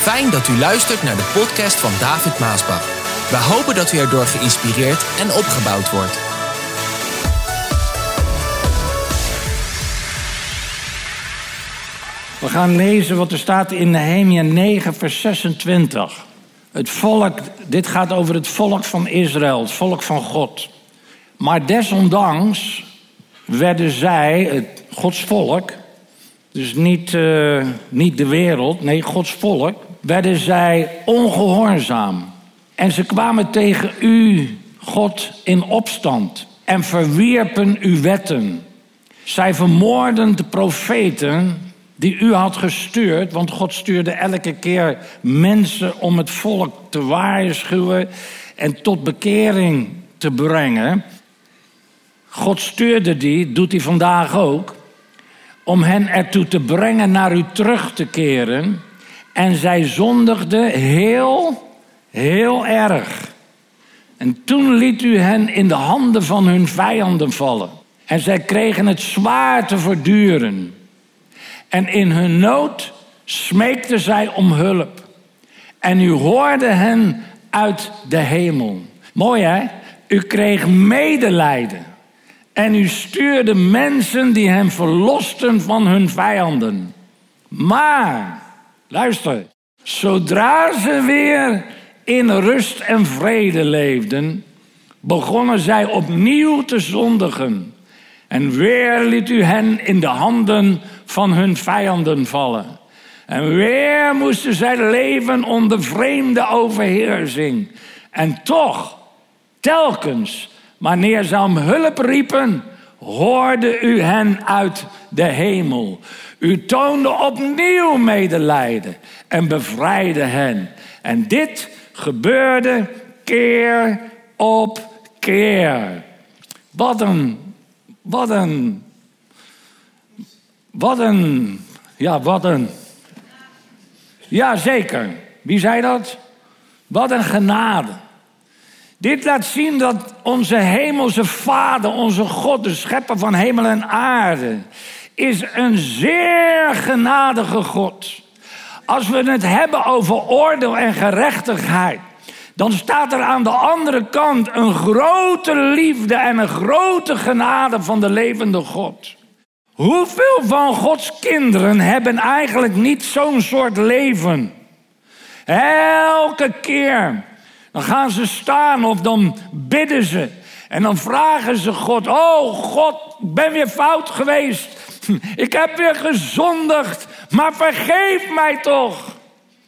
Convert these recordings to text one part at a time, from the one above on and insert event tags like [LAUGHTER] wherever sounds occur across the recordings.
Fijn dat u luistert naar de podcast van David Maasbach. We hopen dat u erdoor geïnspireerd en opgebouwd wordt. We gaan lezen wat er staat in Nehemia 9, vers 26. Het volk, dit gaat over het volk van Israël, het volk van God. Maar desondanks werden zij, het Gods volk, dus niet, uh, niet de wereld, nee, Gods volk, werden zij ongehoorzaam. En ze kwamen tegen u, God, in opstand en verwierpen uw wetten. Zij vermoorden de profeten die u had gestuurd, want God stuurde elke keer mensen om het volk te waarschuwen en tot bekering te brengen. God stuurde die, doet hij vandaag ook, om hen ertoe te brengen naar u terug te keren. En zij zondigden heel, heel erg. En toen liet u hen in de handen van hun vijanden vallen. En zij kregen het zwaar te verduren. En in hun nood smeekten zij om hulp. En u hoorde hen uit de hemel. Mooi hè? U kreeg medelijden. En u stuurde mensen die hem verlosten van hun vijanden. Maar, luister, zodra ze weer in rust en vrede leefden, begonnen zij opnieuw te zondigen. En weer liet u hen in de handen van hun vijanden vallen. En weer moesten zij leven onder vreemde overheersing. En toch, telkens, wanneer ze om hulp riepen, hoorde u hen uit de hemel. U toonde opnieuw medelijden en bevrijdde hen. En dit gebeurde keer op keer. Wat een wat een. Wat een. Ja, wat een. Ja, zeker. Wie zei dat? Wat een genade. Dit laat zien dat onze hemelse Vader, onze God, de schepper van hemel en aarde, is een zeer genadige God. Als we het hebben over oordeel en gerechtigheid, dan staat er aan de andere kant een grote liefde en een grote genade van de levende God. Hoeveel van Gods kinderen hebben eigenlijk niet zo'n soort leven? Elke keer. Dan gaan ze staan of dan bidden ze. En dan vragen ze God: Oh God, ben weer fout geweest. [LAUGHS] Ik heb weer gezondigd, maar vergeef mij toch.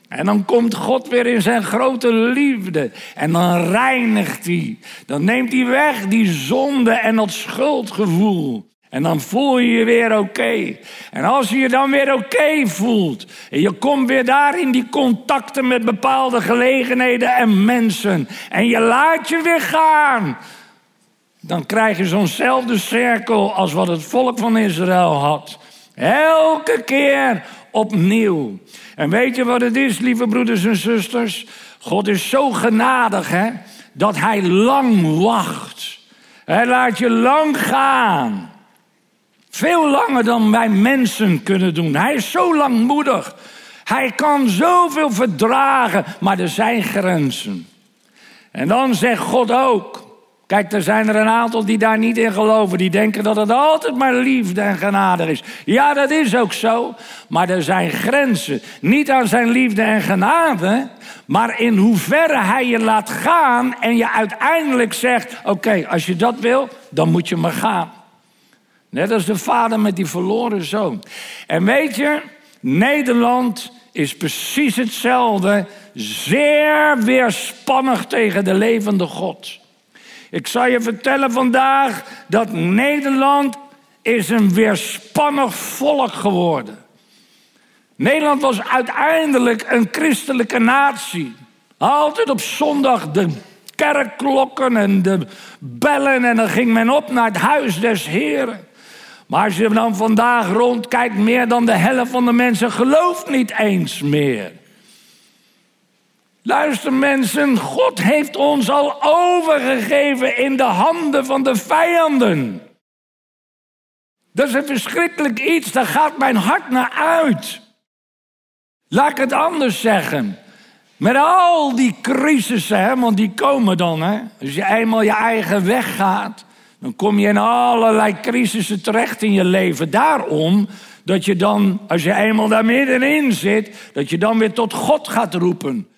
En dan komt God weer in zijn grote liefde. En dan reinigt hij. Dan neemt hij weg die zonde en dat schuldgevoel. En dan voel je je weer oké. En als je je dan weer oké voelt. En je komt weer daar in die contacten met bepaalde gelegenheden en mensen. En je laat je weer gaan. Dan krijg je zo'nzelfde cirkel als wat het volk van Israël had. Elke keer opnieuw. En weet je wat het is, lieve broeders en zusters? God is zo genadig, hè, dat Hij lang wacht. Hij laat je lang gaan. Veel langer dan wij mensen kunnen doen. Hij is zo langmoedig. Hij kan zoveel verdragen, maar er zijn grenzen. En dan zegt God ook: Kijk, er zijn er een aantal die daar niet in geloven. Die denken dat het altijd maar liefde en genade is. Ja, dat is ook zo. Maar er zijn grenzen. Niet aan zijn liefde en genade. Maar in hoeverre hij je laat gaan. En je uiteindelijk zegt: Oké, als je dat wil, dan moet je maar gaan. Net als de vader met die verloren zoon. En weet je, Nederland is precies hetzelfde. Zeer weerspannig tegen de levende God. Ik zal je vertellen vandaag dat Nederland is een weerspannig volk geworden. Nederland was uiteindelijk een christelijke natie. Altijd op zondag de kerkklokken en de bellen en dan ging men op naar het huis des Heren. Maar als je dan vandaag rondkijkt, meer dan de helft van de mensen gelooft niet eens meer. Luister mensen, God heeft ons al overgegeven in de handen van de vijanden. Dat is een verschrikkelijk iets, daar gaat mijn hart naar uit. Laat ik het anders zeggen. Met al die crisissen, hè, want die komen dan. Hè. Als je eenmaal je eigen weg gaat, dan kom je in allerlei crisissen terecht in je leven. Daarom dat je dan, als je eenmaal daar middenin zit, dat je dan weer tot God gaat roepen.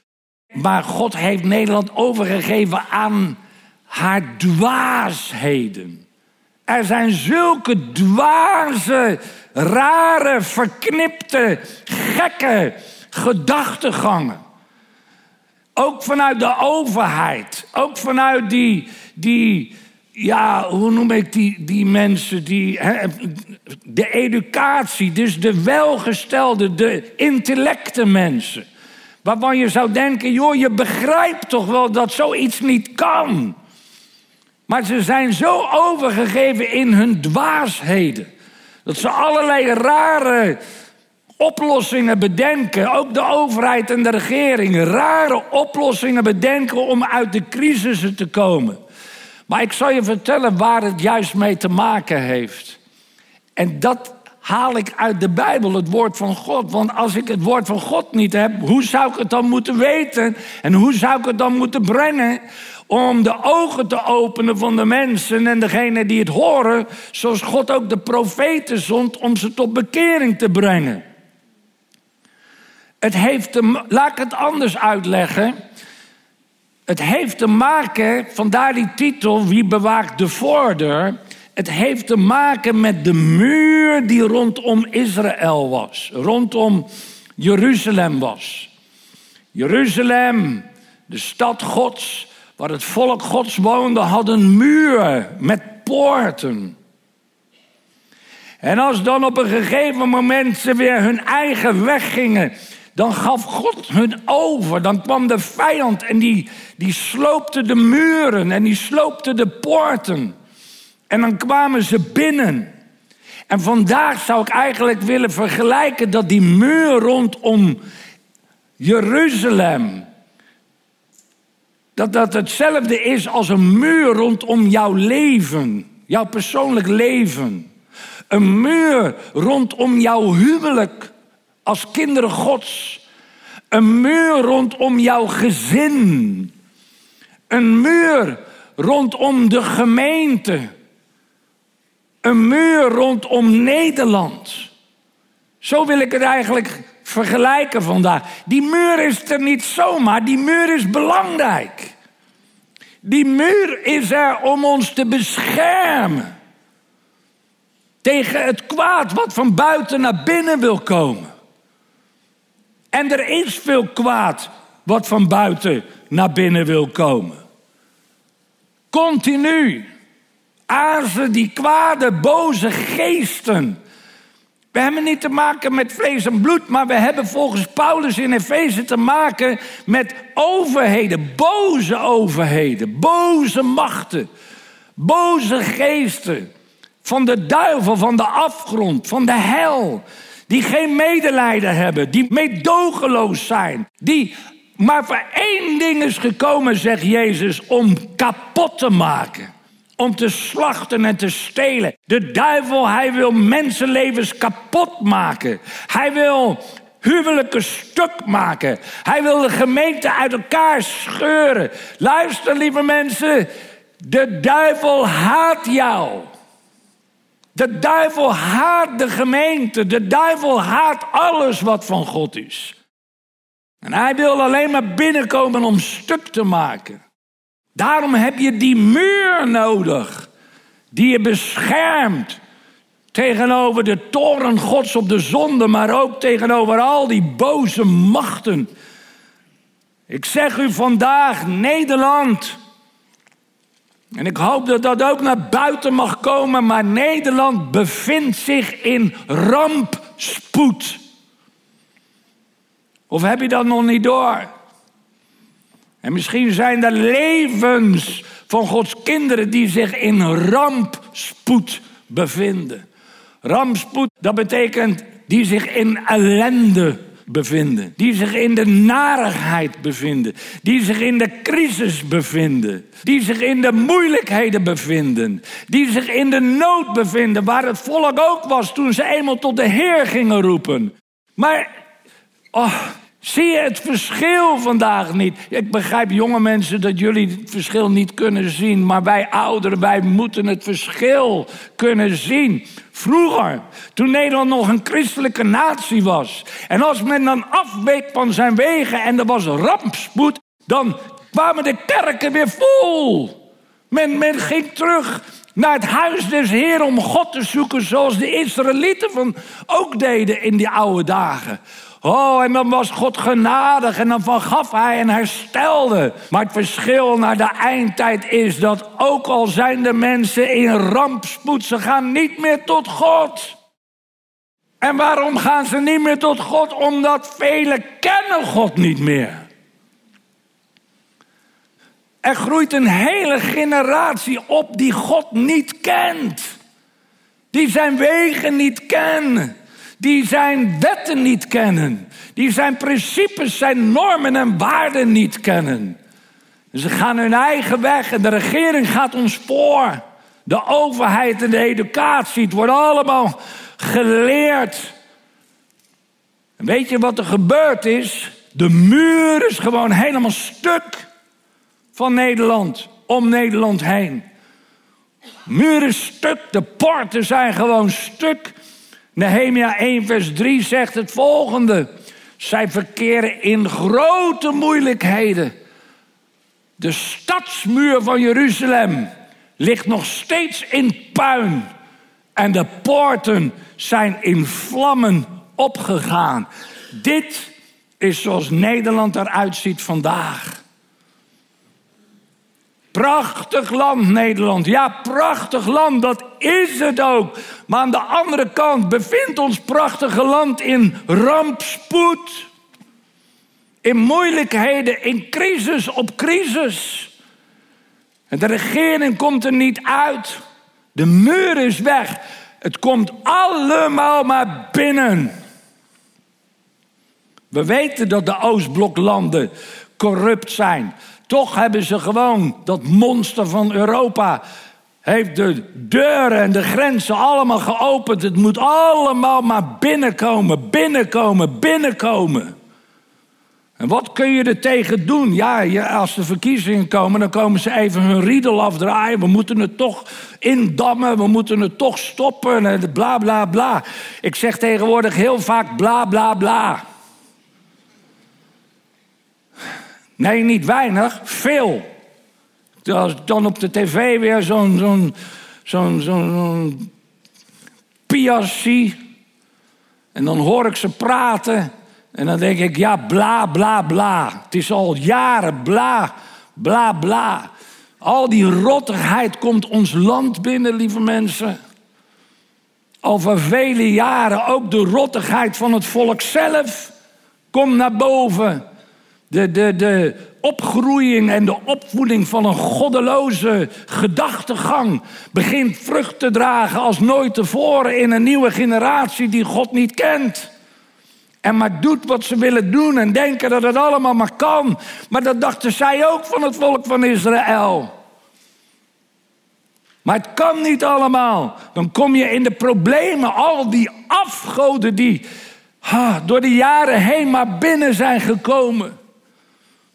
Maar God heeft Nederland overgegeven aan haar dwaasheden. Er zijn zulke dwaze, rare, verknipte, gekke gedachtegangen. Ook vanuit de overheid. Ook vanuit die, die ja, hoe noem ik die, die mensen, die, de educatie, dus de welgestelde, de intellecte mensen. Waarvan je zou denken, joh, je begrijpt toch wel dat zoiets niet kan. Maar ze zijn zo overgegeven in hun dwaasheden. Dat ze allerlei rare oplossingen bedenken. Ook de overheid en de regering. Rare oplossingen bedenken om uit de crisissen te komen. Maar ik zal je vertellen waar het juist mee te maken heeft. En dat haal ik uit de Bijbel, het woord van God. Want als ik het woord van God niet heb, hoe zou ik het dan moeten weten? En hoe zou ik het dan moeten brengen? Om de ogen te openen van de mensen en degene die het horen, zoals God ook de profeten zond om ze tot bekering te brengen. Het heeft te, laat ik het anders uitleggen. Het heeft te maken, vandaar die titel, Wie bewaakt de voordeur? Het heeft te maken met de muur die rondom Israël was, rondom Jeruzalem was. Jeruzalem, de stad Gods, waar het volk Gods woonde, had een muur met poorten. En als dan op een gegeven moment ze weer hun eigen weg gingen, dan gaf God hun over. Dan kwam de vijand en die, die sloopte de muren en die sloopte de poorten. En dan kwamen ze binnen. En vandaag zou ik eigenlijk willen vergelijken dat die muur rondom Jeruzalem, dat dat hetzelfde is als een muur rondom jouw leven, jouw persoonlijk leven. Een muur rondom jouw huwelijk als kinderen Gods. Een muur rondom jouw gezin. Een muur rondom de gemeente. Een muur rondom Nederland. Zo wil ik het eigenlijk vergelijken vandaag. Die muur is er niet zomaar, die muur is belangrijk. Die muur is er om ons te beschermen tegen het kwaad wat van buiten naar binnen wil komen. En er is veel kwaad wat van buiten naar binnen wil komen. Continu azen die kwade, boze geesten. We hebben niet te maken met vlees en bloed, maar we hebben volgens Paulus in Efeze te maken met overheden, boze overheden, boze machten, boze geesten van de duivel, van de afgrond, van de hel. Die geen medelijden hebben, die meedogenloos zijn, die maar voor één ding is gekomen, zegt Jezus, om kapot te maken. Om te slachten en te stelen. De duivel, hij wil mensenlevens kapot maken. Hij wil huwelijken stuk maken. Hij wil de gemeente uit elkaar scheuren. Luister, lieve mensen, de duivel haat jou. De duivel haat de gemeente. De duivel haat alles wat van God is. En hij wil alleen maar binnenkomen om stuk te maken. Daarom heb je die muur nodig. Die je beschermt tegenover de toren Gods op de zonde, maar ook tegenover al die boze machten. Ik zeg u vandaag, Nederland en ik hoop dat dat ook naar buiten mag komen, maar Nederland bevindt zich in rampspoed. Of heb je dat nog niet door? En misschien zijn er levens van Gods kinderen die zich in rampspoed bevinden. Rampspoed, dat betekent die zich in ellende bevinden. Die zich in de narigheid bevinden. Die zich in de crisis bevinden. Die zich in de moeilijkheden bevinden. Die zich in de nood bevinden. Waar het volk ook was toen ze eenmaal tot de Heer gingen roepen. Maar Oh, zie je het verschil vandaag niet? Ik begrijp jonge mensen dat jullie het verschil niet kunnen zien. Maar wij ouderen, wij moeten het verschil kunnen zien. Vroeger, toen Nederland nog een christelijke natie was. En als men dan afweek van zijn wegen en er was rampspoed. Dan kwamen de kerken weer vol. Men, men ging terug naar het huis des Heer om God te zoeken, zoals de Israëlieten van ook deden in die oude dagen. Oh, en dan was God genadig en dan vergaf hij en herstelde. Maar het verschil naar de eindtijd is dat ook al zijn de mensen in rampspoed, ze gaan niet meer tot God. En waarom gaan ze niet meer tot God? Omdat velen kennen God niet meer. Er groeit een hele generatie op die God niet kent. Die zijn wegen niet kennen. Die zijn wetten niet kennen. Die zijn principes, zijn normen en waarden niet kennen. Ze gaan hun eigen weg en de regering gaat ons voor. De overheid en de educatie, het wordt allemaal geleerd. En weet je wat er gebeurd is? De muur is gewoon helemaal stuk van Nederland, om Nederland heen. Muren stuk, de poorten zijn gewoon stuk. Nehemia 1 vers 3 zegt het volgende. Zij verkeren in grote moeilijkheden. De stadsmuur van Jeruzalem ligt nog steeds in puin. En de poorten zijn in vlammen opgegaan. Dit is zoals Nederland eruit ziet vandaag. Prachtig land Nederland. Ja, prachtig land, dat is het ook. Maar aan de andere kant bevindt ons prachtige land in rampspoed. In moeilijkheden, in crisis op crisis. En de regering komt er niet uit. De muur is weg. Het komt allemaal maar binnen. We weten dat de Oostbloklanden corrupt zijn. Toch hebben ze gewoon dat monster van Europa. Heeft de deuren en de grenzen allemaal geopend. Het moet allemaal maar binnenkomen, binnenkomen, binnenkomen. En wat kun je er tegen doen? Ja, als de verkiezingen komen, dan komen ze even hun riedel afdraaien. We moeten het toch indammen, we moeten het toch stoppen. En bla bla bla. Ik zeg tegenwoordig heel vaak bla bla bla. Nee, niet weinig, veel. Als dan op de tv weer zo'n zo'n zie. En dan hoor ik ze praten. En dan denk ik, ja, bla, bla, bla. Het is al jaren bla, bla, bla. Al die rottigheid komt ons land binnen, lieve mensen. Over vele jaren ook de rottigheid van het volk zelf komt naar boven de, de, de opgroeiing en de opvoeding van een goddeloze gedachtegang begint vrucht te dragen als nooit tevoren in een nieuwe generatie die God niet kent. En maar doet wat ze willen doen en denken dat het allemaal maar kan. Maar dat dachten zij ook van het volk van Israël. Maar het kan niet allemaal. Dan kom je in de problemen. Al die afgoden die ha, door de jaren heen maar binnen zijn gekomen.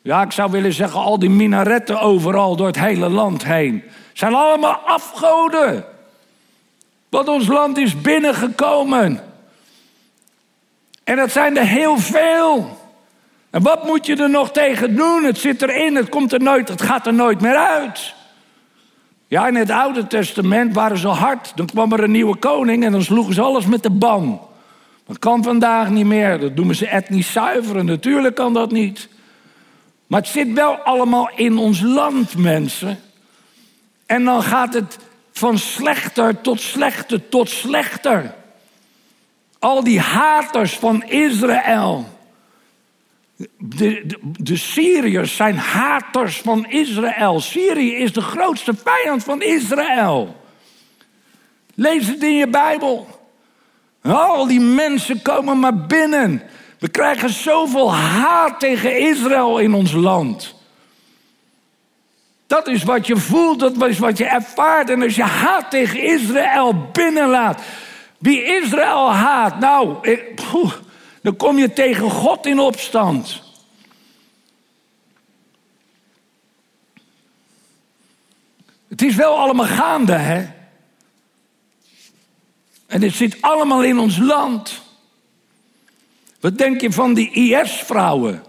Ja, ik zou willen zeggen, al die minaretten overal door het hele land heen. Zijn allemaal afgoden. Want ons land is binnengekomen. En dat zijn er heel veel. En wat moet je er nog tegen doen? Het zit erin, het komt er nooit, het gaat er nooit meer uit. Ja, in het Oude Testament waren ze hard. Dan kwam er een nieuwe koning en dan sloegen ze alles met de ban. Dat kan vandaag niet meer. Dat noemen ze etnisch zuiveren. Natuurlijk kan dat niet. Maar het zit wel allemaal in ons land, mensen. En dan gaat het van slechter tot slechter tot slechter. Al die haters van Israël. De, de, Syriërs zijn haters van Israël. Syrië is de grootste vijand van Israël. Lees het in je Bijbel. Al die mensen komen maar binnen. We krijgen zoveel haat tegen Israël in ons land. Dat is wat je voelt, dat is wat je ervaart. En als je haat tegen Israël binnenlaat. Wie Israël haat, nou, Dan kom je tegen God in opstand. Het is wel allemaal gaande, hè? En het zit allemaal in ons land. Wat denk je van die IS-vrouwen?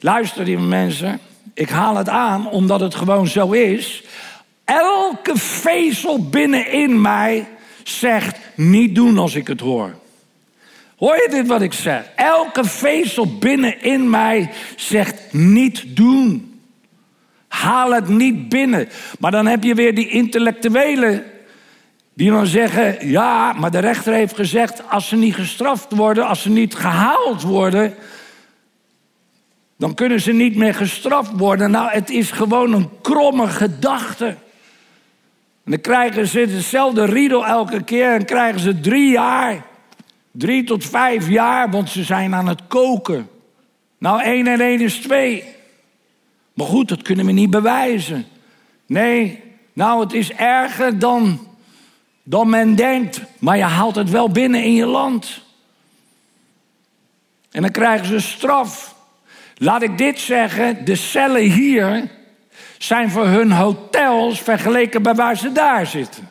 Luister, die mensen. Ik haal het aan omdat het gewoon zo is. Elke vezel binnenin mij zegt niet doen als ik het hoor. Hoor je dit wat ik zeg? Elke vezel binnenin mij zegt niet doen. Haal het niet binnen. Maar dan heb je weer die intellectuelen die dan zeggen: ja, maar de rechter heeft gezegd: als ze niet gestraft worden, als ze niet gehaald worden, dan kunnen ze niet meer gestraft worden. Nou, het is gewoon een kromme gedachte. En dan krijgen ze dezelfde riedel elke keer en krijgen ze drie jaar. Drie tot vijf jaar, want ze zijn aan het koken. Nou, één en één is twee. Maar goed, dat kunnen we niet bewijzen. Nee, nou, het is erger dan, dan men denkt. Maar je haalt het wel binnen in je land. En dan krijgen ze straf. Laat ik dit zeggen: de cellen hier zijn voor hun hotels vergeleken bij waar ze daar zitten.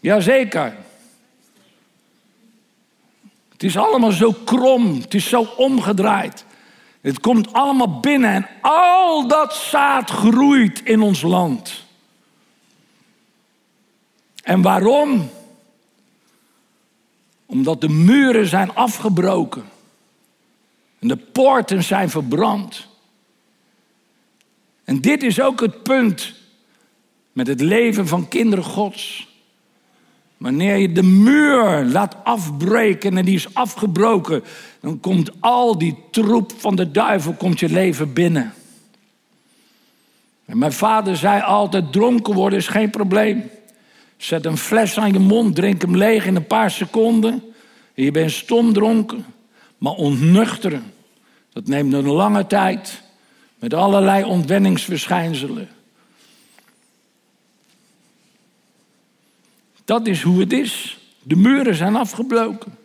Jazeker. Het is allemaal zo krom, het is zo omgedraaid. Het komt allemaal binnen en al dat zaad groeit in ons land. En waarom? Omdat de muren zijn afgebroken. En de poorten zijn verbrand. En dit is ook het punt met het leven van kinderen Gods. Wanneer je de muur laat afbreken en die is afgebroken, dan komt al die troep van de duivel komt je leven binnen. En mijn vader zei altijd: dronken worden is geen probleem. Zet een fles aan je mond, drink hem leeg in een paar seconden. En je bent stom dronken. Maar ontnuchteren, dat neemt een lange tijd. Met allerlei ontwenningsverschijnselen. Dat is hoe het is. De muren zijn afgebroken.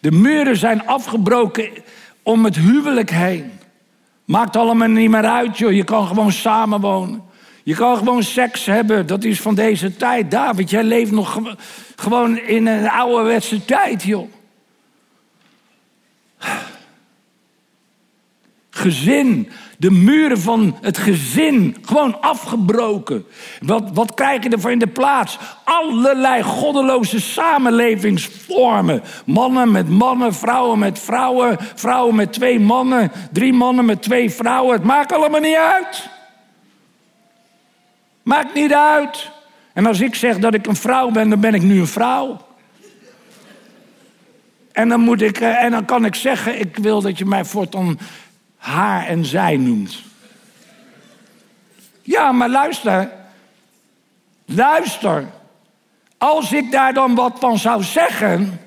De muren zijn afgebroken om het huwelijk heen. Maakt allemaal niet meer uit, joh. Je kan gewoon samenwonen. Je kan gewoon seks hebben. Dat is van deze tijd. David, jij leeft nog gewoon in een ouderwetse tijd, joh. Gezin, de muren van het gezin, gewoon afgebroken. Wat, wat krijg je ervoor in de plaats? Allerlei goddeloze samenlevingsvormen. Mannen met mannen, vrouwen met vrouwen, vrouwen met twee mannen, drie mannen met twee vrouwen. Het maakt allemaal niet uit. Maakt niet uit. En als ik zeg dat ik een vrouw ben, dan ben ik nu een vrouw. En dan, moet ik, eh, en dan kan ik zeggen, ik wil dat je mij voortaan haar en zij noemt. Ja, maar luister. Luister. Als ik daar dan wat van zou zeggen,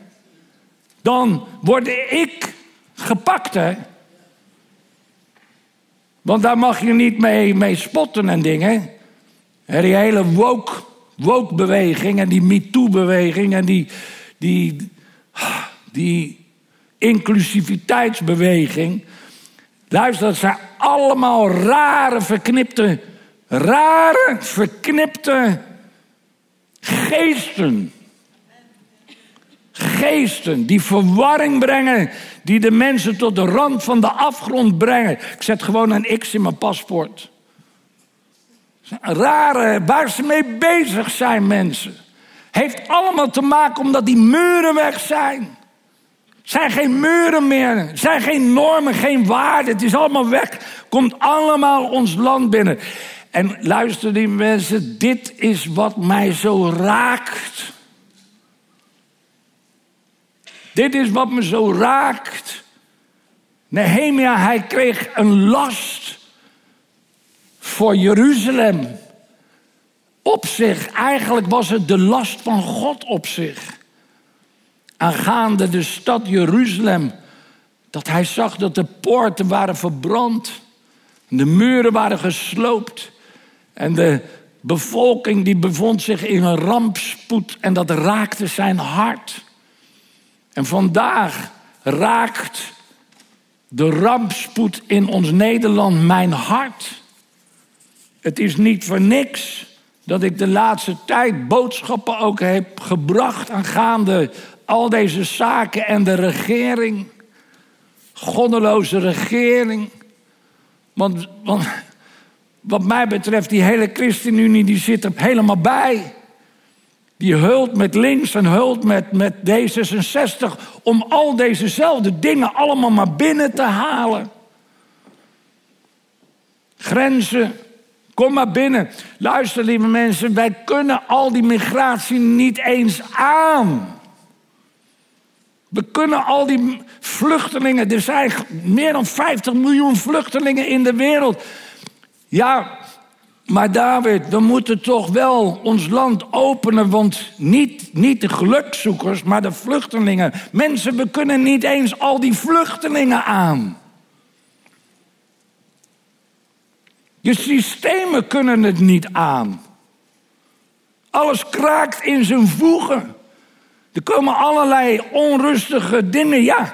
dan word ik gepakt, hè. Want daar mag je niet mee, mee spotten en dingen. Die hele woke, woke beweging en die MeToo-beweging en die, die, die inclusiviteitsbeweging. Luister, dat zijn allemaal rare, verknipte, rare, verknipte geesten. Geesten die verwarring brengen, die de mensen tot de rand van de afgrond brengen. Ik zet gewoon een X in mijn paspoort. Rare, waar ze mee bezig zijn mensen. Heeft allemaal te maken omdat die muren weg zijn zijn geen muren meer. zijn geen normen, geen waarden. Het is allemaal weg. Komt allemaal ons land binnen. En luister die mensen, dit is wat mij zo raakt. Dit is wat me zo raakt. Nehemia, hij kreeg een last voor Jeruzalem op zich. Eigenlijk was het de last van God op zich aangaande de stad Jeruzalem. Dat hij zag dat de poorten waren verbrand. De muren waren gesloopt. En de bevolking die bevond zich in een rampspoed. En dat raakte zijn hart. En vandaag raakt de rampspoed in ons Nederland mijn hart. Het is niet voor niks dat ik de laatste tijd boodschappen ook heb gebracht aangaande al deze zaken en de regering. Goddeloze regering. Want, want wat mij betreft, die hele ChristenUnie die zit er helemaal bij. Die hult met links en hult met, met D66 om al dezezelfde dingen allemaal maar binnen te halen. Grenzen, kom maar binnen. Luister, lieve mensen, wij kunnen al die migratie niet eens aan. We kunnen al die vluchtelingen, er zijn meer dan 50 miljoen vluchtelingen in de wereld. Ja, maar David, we moeten toch wel ons land openen, want niet, niet de gelukzoekers, maar de vluchtelingen. Mensen, we kunnen niet eens al die vluchtelingen aan. Je systemen kunnen het niet aan. Alles kraakt in zijn voegen. Er komen allerlei onrustige dingen. Ja,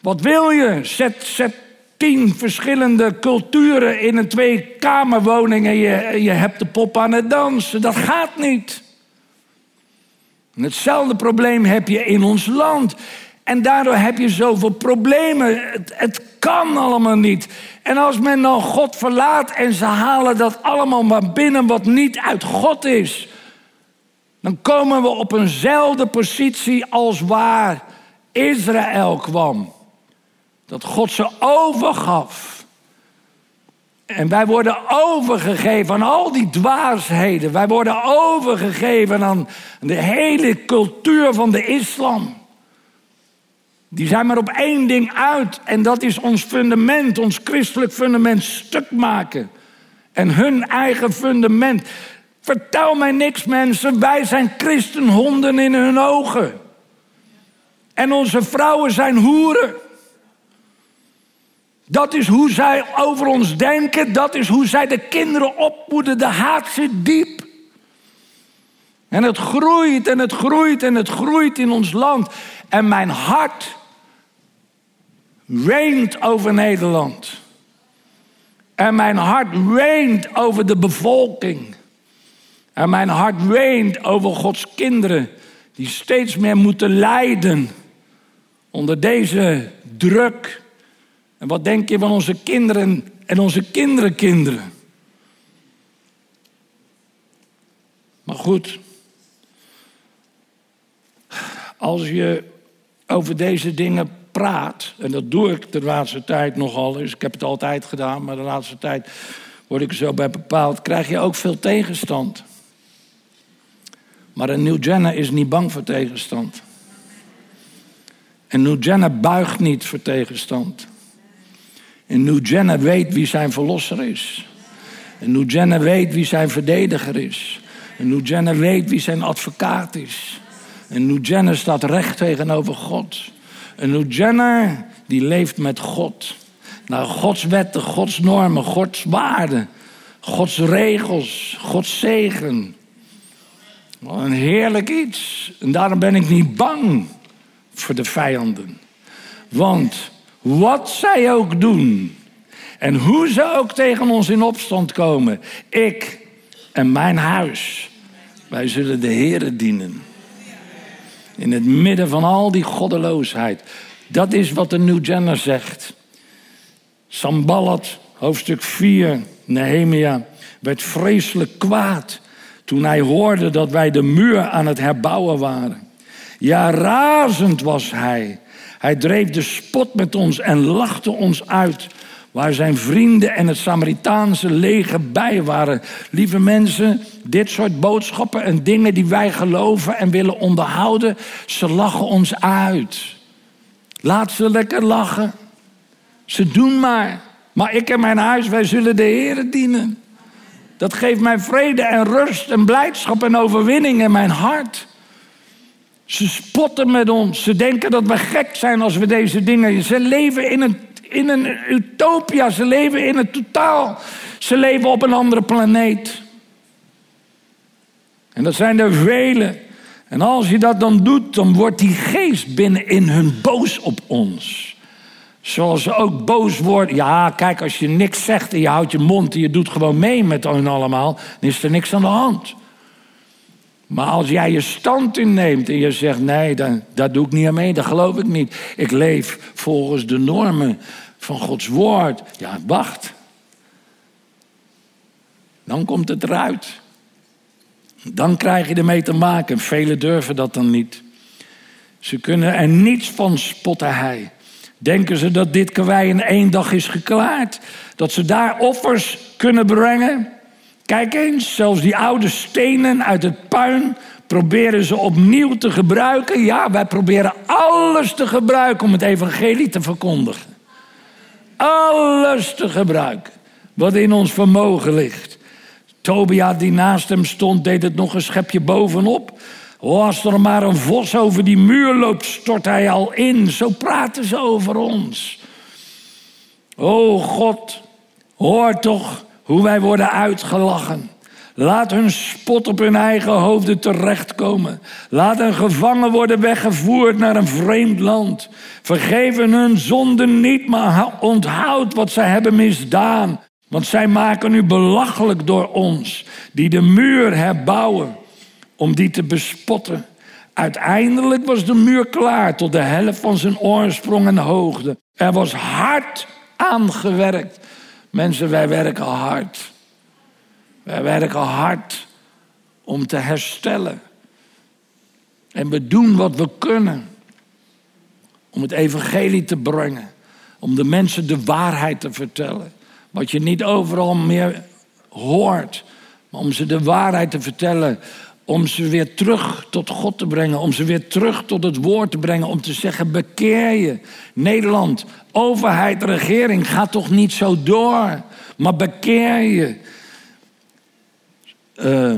wat wil je? Zet, zet tien verschillende culturen in een twee-kamerwoning en je, je hebt de pop aan het dansen. Dat gaat niet. Hetzelfde probleem heb je in ons land. En daardoor heb je zoveel problemen. Het, het, kan allemaal niet. En als men dan God verlaat en ze halen dat allemaal maar binnen wat niet uit God is, dan komen we op eenzelfde positie als waar Israël kwam. Dat God ze overgaf. En wij worden overgegeven aan al die dwaasheden. Wij worden overgegeven aan de hele cultuur van de islam. Die zijn maar op één ding uit. En dat is ons fundament, ons christelijk fundament stuk maken. En hun eigen fundament. Vertel mij niks, mensen. Wij zijn christenhonden in hun ogen. En onze vrouwen zijn hoeren. Dat is hoe zij over ons denken. Dat is hoe zij de kinderen opvoeden. De haat zit diep. En het groeit en het groeit en het groeit in ons land. En mijn hart weent over Nederland. En mijn hart weent over de bevolking. En mijn hart weent over Gods kinderen die steeds meer moeten lijden onder deze druk en wat denk je van onze kinderen en onze kinderenkinderen? Maar goed, als je over deze dingen praat, en dat doe ik de laatste tijd nogal eens, ik heb het altijd gedaan, maar de laatste tijd word ik zo bij bepaald, krijg je ook veel tegenstand. Maar een New Jenner is niet bang voor tegenstand. En New Jenner buigt niet voor tegenstand. En New Jenner weet wie zijn verlosser is. En New Jenner weet wie zijn verdediger is. En New Jenner weet wie zijn advocaat is. En New Jenner staat recht tegenover God. En New Jenner die leeft met God. Naar Gods wetten, Gods normen, Gods waarden, Gods regels, Gods zegen. Wat een heerlijk iets. En daarom ben ik niet bang voor de vijanden. Want wat zij ook doen. En hoe ze ook tegen ons in opstand komen. Ik en mijn huis. Wij zullen de Heeren dienen. In het midden van al die goddeloosheid. Dat is wat de New Jenner zegt. Sambalat, hoofdstuk 4, Nehemia, werd vreselijk kwaad toen hij hoorde dat wij de muur aan het herbouwen waren. Ja, razend was hij hij dreef de spot met ons en lachte ons uit. Waar zijn vrienden en het Samaritaanse leger bij waren. Lieve mensen, dit soort boodschappen en dingen die wij geloven en willen onderhouden, ze lachen ons uit. Laat ze lekker lachen. Ze doen maar. Maar ik en mijn huis, wij zullen de Heer dienen. Dat geeft mij vrede en rust en blijdschap en overwinning in mijn hart. Ze spotten met ons. Ze denken dat we gek zijn als we deze dingen. Ze leven in een, in een utopia. Ze leven in het totaal. Ze leven op een andere planeet. En dat zijn er vele. En als je dat dan doet, dan wordt die geest binnenin hun boos op ons. Zoals ze ook boos worden. Ja, kijk, als je niks zegt en je houdt je mond en je doet gewoon mee met hen allemaal, dan is er niks aan de hand. Maar als jij je stand inneemt en je zegt: nee, dan, daar doe ik niet aan mee, dat geloof ik niet. Ik leef volgens de normen van Gods woord. Ja, wacht. Dan komt het eruit. Dan krijg je ermee te maken. Velen durven dat dan niet. Ze kunnen er niets van spotten hij. Denken ze dat dit karwei in één dag is geklaard? Dat ze daar offers kunnen brengen? Kijk eens, zelfs die oude stenen uit het puin proberen ze opnieuw te gebruiken. Ja, wij proberen alles te gebruiken om het evangelie te verkondigen. Alles te gebruiken wat in ons vermogen ligt. Tobia die naast hem stond, deed het nog een schepje bovenop. Oh, als er maar een vos over die muur loopt, stort hij al in. Zo praten ze over ons. O God, hoor toch hoe wij worden uitgelachen. Laat hun spot op hun eigen hoofden terechtkomen. Laat hen gevangen worden weggevoerd naar een vreemd land. Vergeven hun zonden niet, maar onthoud wat zij hebben misdaan. Want zij maken u belachelijk door ons, die de muur herbouwen, om die te bespotten. Uiteindelijk was de muur klaar tot de helft van zijn oorsprong en hoogte. Er was hard aangewerkt. Mensen, wij werken hard. Wij werken hard om te herstellen. En we doen wat we kunnen om het evangelie te brengen. Om de mensen de waarheid te vertellen. Wat je niet overal meer hoort. Maar om ze de waarheid te vertellen. Om ze weer terug tot God te brengen. Om ze weer terug tot het woord te brengen. Om te zeggen: bekeer je. Nederland, overheid, regering, gaat toch niet zo door. Maar bekeer je. Uh,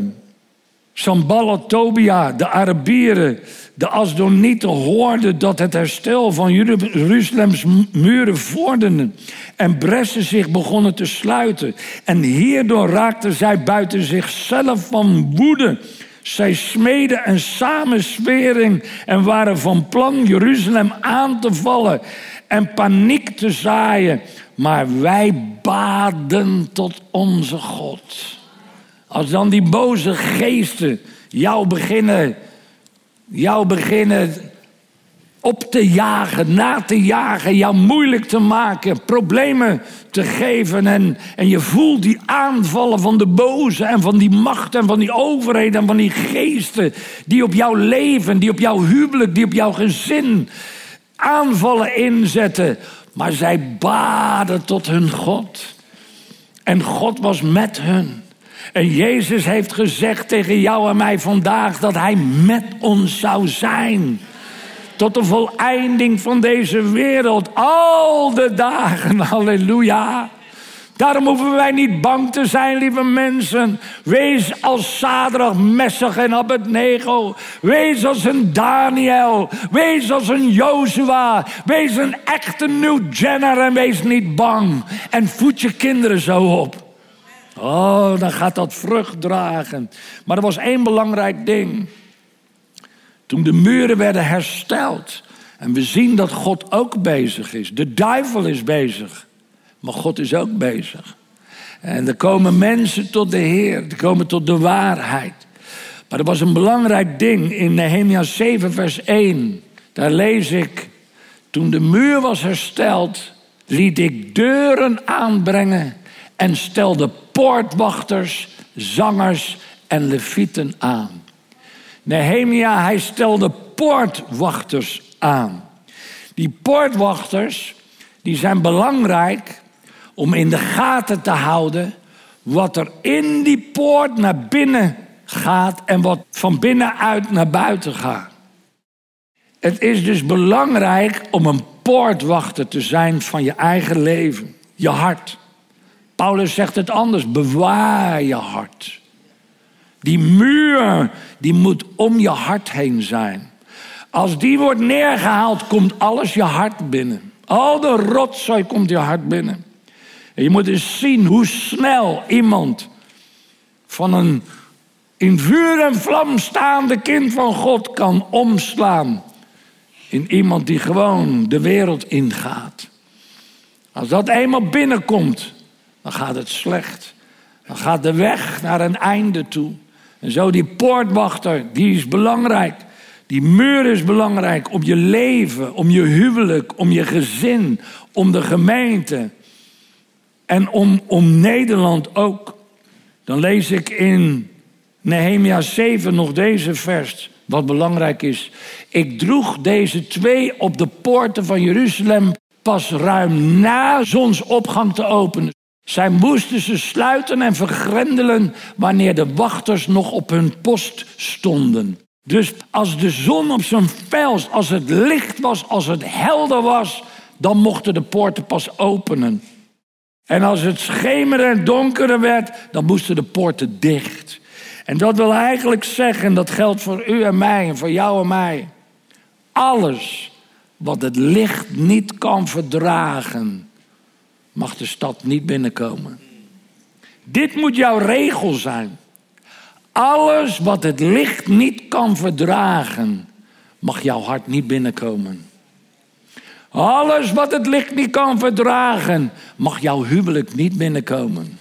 Samballat, Tobia, de Arabieren, de Asdonieten hoorden dat het herstel van Jeruzalems muren vorderde en bressen zich begonnen te sluiten. En hierdoor raakten zij buiten zichzelf van woede. Zij smeden een samenswering en waren van plan Jeruzalem aan te vallen en paniek te zaaien. Maar wij baden tot onze God. Als dan die boze geesten jou beginnen, jou beginnen op te jagen, na te jagen, jou moeilijk te maken, problemen te geven. En, en je voelt die aanvallen van de boze en van die macht en van die overheden en van die geesten die op jouw leven, die op jouw huwelijk, die op jouw gezin aanvallen inzetten. Maar zij baden tot hun God. En God was met hun. En Jezus heeft gezegd tegen jou en mij vandaag dat Hij met ons zou zijn. Tot de voleinding van deze wereld. Al de dagen. [LAUGHS] Halleluja. Daarom hoeven wij niet bang te zijn, lieve mensen. Wees als Sadrach, Messach en Abednego. Wees als een Daniel. Wees als een Joshua. Wees een echte New Jenner en wees niet bang. En voed je kinderen zo op. Oh, dan gaat dat vrucht dragen. Maar er was één belangrijk ding. Toen de muren werden hersteld. En we zien dat God ook bezig is. De duivel is bezig. Maar God is ook bezig. En er komen mensen tot de Heer. Er komen tot de waarheid. Maar er was een belangrijk ding in Nehemia 7, vers 1. Daar lees ik. Toen de muur was hersteld, liet ik deuren aanbrengen en stelde poortwachters, zangers en levieten aan. Nehemia, hij stelde poortwachters aan. Die poortwachters, die zijn belangrijk om in de gaten te houden wat er in die poort naar binnen gaat en wat van binnenuit naar buiten gaat. Het is dus belangrijk om een poortwachter te zijn van je eigen leven, je hart. Paulus zegt het anders, bewaar je hart. Die muur, die moet om je hart heen zijn. Als die wordt neergehaald, komt alles je hart binnen. Al de rotzooi komt je hart binnen. En je moet eens zien hoe snel iemand van een in vuur en vlam staande kind van God kan omslaan in iemand die gewoon de wereld ingaat. Als dat eenmaal binnenkomt, dan gaat het slecht. Dan gaat de weg naar een einde toe. En zo die poortwachter, die is belangrijk. Die muur is belangrijk om je leven, om je huwelijk, om je gezin, om de gemeente. En om, om Nederland ook. Dan lees ik in Nehemia 7 nog deze vers, wat belangrijk is. Ik droeg deze twee op de poorten van Jeruzalem pas ruim na zonsopgang te openen. Zij moesten ze sluiten en vergrendelen wanneer de wachters nog op hun post stonden. Dus als de zon op zijn vels, als het licht was, als het helder was, dan mochten de poorten pas openen. En als het schemeren en donkerder werd, dan moesten de poorten dicht. En dat wil eigenlijk zeggen, dat geldt voor u en mij en voor jou en mij. Alles wat het licht niet kan verdragen, mag de stad niet binnenkomen. Dit moet jouw regel zijn. Alles wat het licht niet kan verdragen, mag jouw hart niet binnenkomen. Alles wat het licht niet kan verdragen, mag jouw huwelijk niet binnenkomen.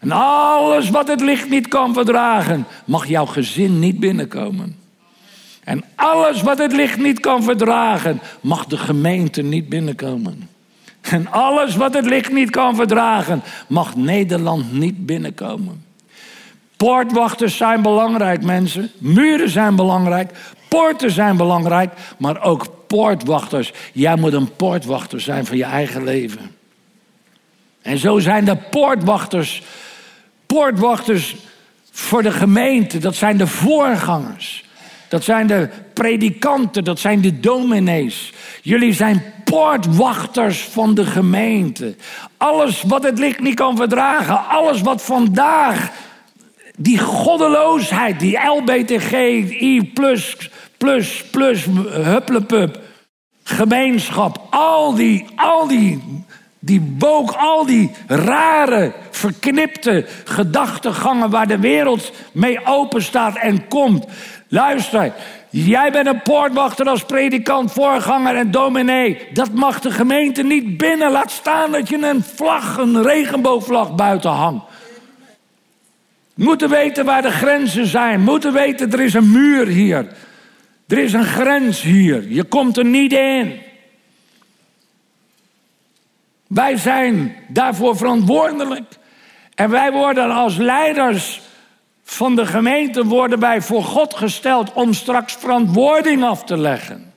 En alles wat het licht niet kan verdragen, mag jouw gezin niet binnenkomen. En alles wat het licht niet kan verdragen, mag de gemeente niet binnenkomen. En alles wat het licht niet kan verdragen, mag Nederland niet binnenkomen. Poortwachters zijn belangrijk, mensen. Muren zijn belangrijk. Poorten zijn belangrijk. Maar ook poortwachters. Jij moet een poortwachter zijn van je eigen leven. En zo zijn de poortwachters. Poortwachters voor de gemeente. Dat zijn de voorgangers. Dat zijn de predikanten. Dat zijn de dominees. Jullie zijn poortwachters van de gemeente. Alles wat het licht niet kan verdragen. Alles wat vandaag die goddeloosheid, die LBTG, I plus, plus, plus, hupplepup, gemeenschap, al die, al die, die book, al die rare, verknipte gedachtegangen waar de wereld mee open staat en komt. Luister, jij bent een poortwachter als predikant, voorganger en dominee. Dat mag de gemeente niet binnen. Laat staan dat je een vlag, een regenboogvlag buiten hangt. Moeten weten waar de grenzen zijn. Moeten weten, er is een muur hier. Er is een grens hier. Je komt er niet in. Wij zijn daarvoor verantwoordelijk. En wij worden als leiders van de gemeente worden wij voor God gesteld om straks verantwoording af te leggen.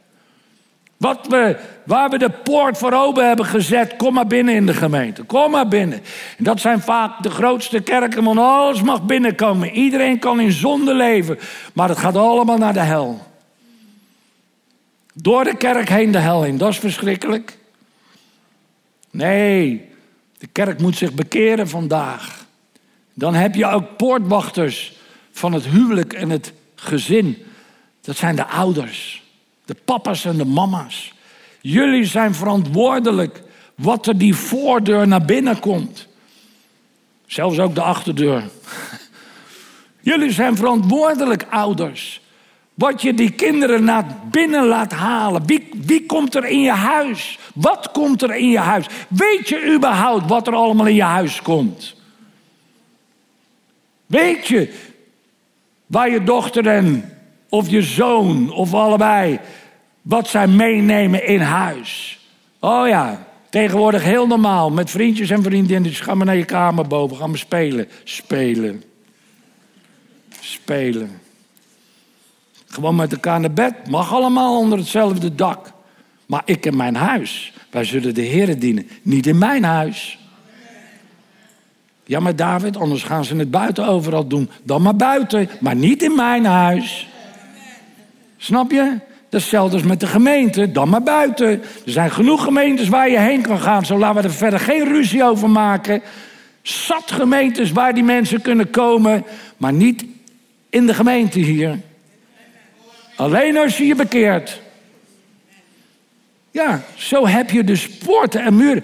Wat we, waar we de poort voor open hebben gezet, kom maar binnen in de gemeente. Kom maar binnen. En dat zijn vaak de grootste kerken, want alles mag binnenkomen. Iedereen kan in zonde leven, maar het gaat allemaal naar de hel. Door de kerk heen de hel in, dat is verschrikkelijk. Nee, de kerk moet zich bekeren vandaag. Dan heb je ook poortwachters van het huwelijk en het gezin. Dat zijn de ouders. De papa's en de mama's. Jullie zijn verantwoordelijk wat er die voordeur naar binnen komt. Zelfs ook de achterdeur. [LAUGHS] Jullie zijn verantwoordelijk, ouders. Wat je die kinderen naar binnen laat halen. Wie, wie komt er in je huis? Wat komt er in je huis? Weet je überhaupt wat er allemaal in je huis komt? Weet je waar je dochter en of je zoon of allebei, wat zij meenemen in huis. Oh ja, tegenwoordig heel normaal, met vriendjes en vriendinnen. Dus ga maar naar je kamer boven, ga maar spelen. Spelen. Spelen. Gewoon met elkaar naar bed, mag allemaal onder hetzelfde dak. Maar ik in mijn huis, wij zullen de Heeren dienen, niet in mijn huis. Ja, maar David, anders gaan ze het buiten overal doen. Dan maar buiten, maar niet in mijn huis. Snap je? Dat is hetzelfde met de gemeente, dan maar buiten. Er zijn genoeg gemeentes waar je heen kan gaan, zo laten we er verder geen ruzie over maken. Zat gemeentes waar die mensen kunnen komen, maar niet in de gemeente hier. Alleen als je je bekeert. Ja, zo heb je dus poorten en muren.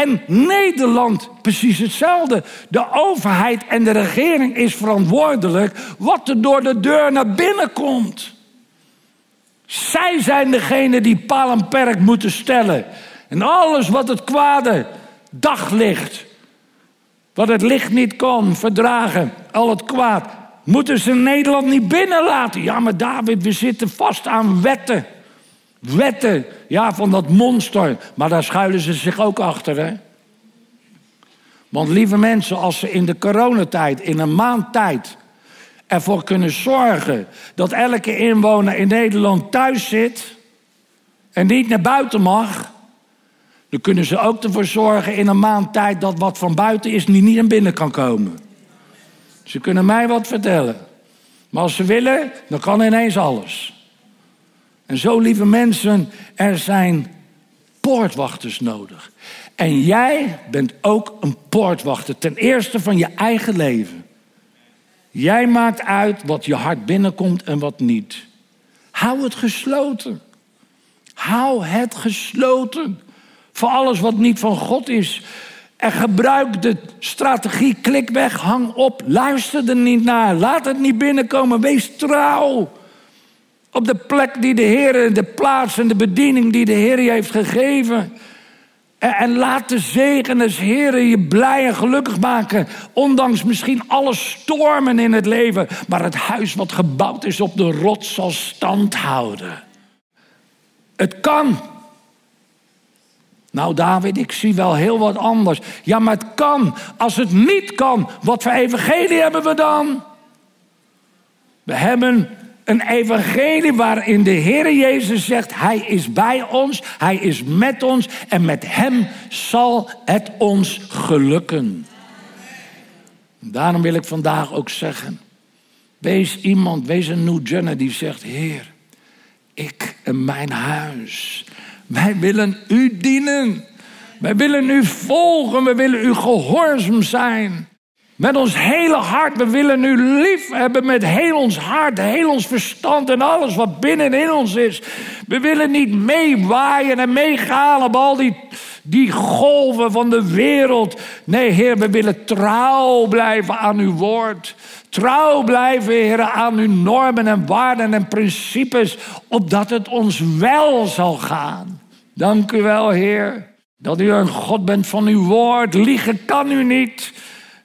En Nederland precies hetzelfde. De overheid en de regering is verantwoordelijk wat er door de deur naar binnen komt. Zij zijn degene die paal en perk moeten stellen. En alles wat het kwade daglicht, wat het licht niet kon verdragen, al het kwaad, moeten ze Nederland niet binnenlaten. Ja, maar David, we zitten vast aan wetten. Wetten, ja, van dat monster. Maar daar schuilen ze zich ook achter, hè? Want lieve mensen, als ze in de coronatijd, in een maand tijd, ervoor kunnen zorgen dat elke inwoner in Nederland thuis zit en niet naar buiten mag, dan kunnen ze ook ervoor zorgen in een maand tijd dat wat van buiten is niet naar binnen kan komen. Ze kunnen mij wat vertellen. Maar als ze willen, dan kan ineens alles. En zo, lieve mensen, er zijn poortwachters nodig. En jij bent ook een poortwachter. Ten eerste van je eigen leven. Jij maakt uit wat je hart binnenkomt en wat niet. Hou het gesloten. Hou het gesloten. Voor alles wat niet van God is. En gebruik de strategie klik weg, hang op, luister er niet naar, laat het niet binnenkomen, wees trouw. Op de plek die de Heer, de plaats en de bediening die de Heer je heeft gegeven. En, laat de zegen des Heer je blij en gelukkig maken. Ondanks misschien alle stormen in het leven. Maar het huis wat gebouwd is op de rots zal stand houden. Het kan. Nou, David, ik zie wel heel wat anders. Ja, maar het kan. Als het niet kan, wat voor evangelie hebben we dan? We hebben een evangelie waarin de Heer Jezus zegt: Hij is bij ons, Hij is met ons en met Hem zal het ons gelukken. Daarom wil ik vandaag ook zeggen: Wees iemand, wees een New die zegt: Heer, ik en mijn huis wij willen u dienen. Wij willen u volgen. We willen u gehoorzaam zijn. Met ons hele hart. We willen u lief hebben met heel ons hart, heel ons verstand en alles wat binnenin ons is. We willen niet meewaaien en meegaan op al die, die golven van de wereld. Nee, Heer, we willen trouw blijven aan uw woord. Trouw blijven, Heer, aan uw normen en waarden en principes, opdat het ons wel zal gaan. Dank u wel, Heer, dat u een God bent van uw woord. Liegen kan u niet.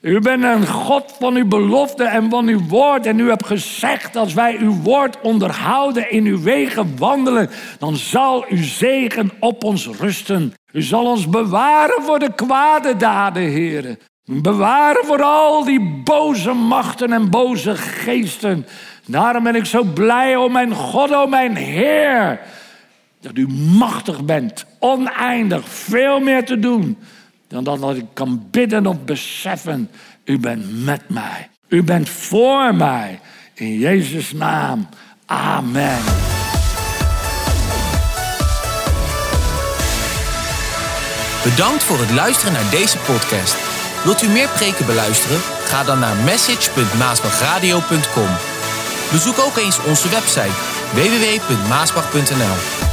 U bent een God van uw belofte en van uw woord. En u hebt gezegd, als wij uw woord onderhouden, in uw wegen wandelen, dan zal uw zegen op ons rusten. U zal ons bewaren voor de kwade daden, Heer. Bewaren voor al die boze machten en boze geesten. Daarom ben ik zo blij, o mijn God, o mijn Heer dat u machtig bent, oneindig, veel meer te doen dan dat ik kan bidden of beseffen. U bent met mij. U bent voor mij. In Jezus' naam. Amen. Bedankt voor het luisteren naar deze podcast. Wilt u meer preken beluisteren? Ga dan naar message.maasbachradio.com. Bezoek ook eens onze website www.maasbach.nl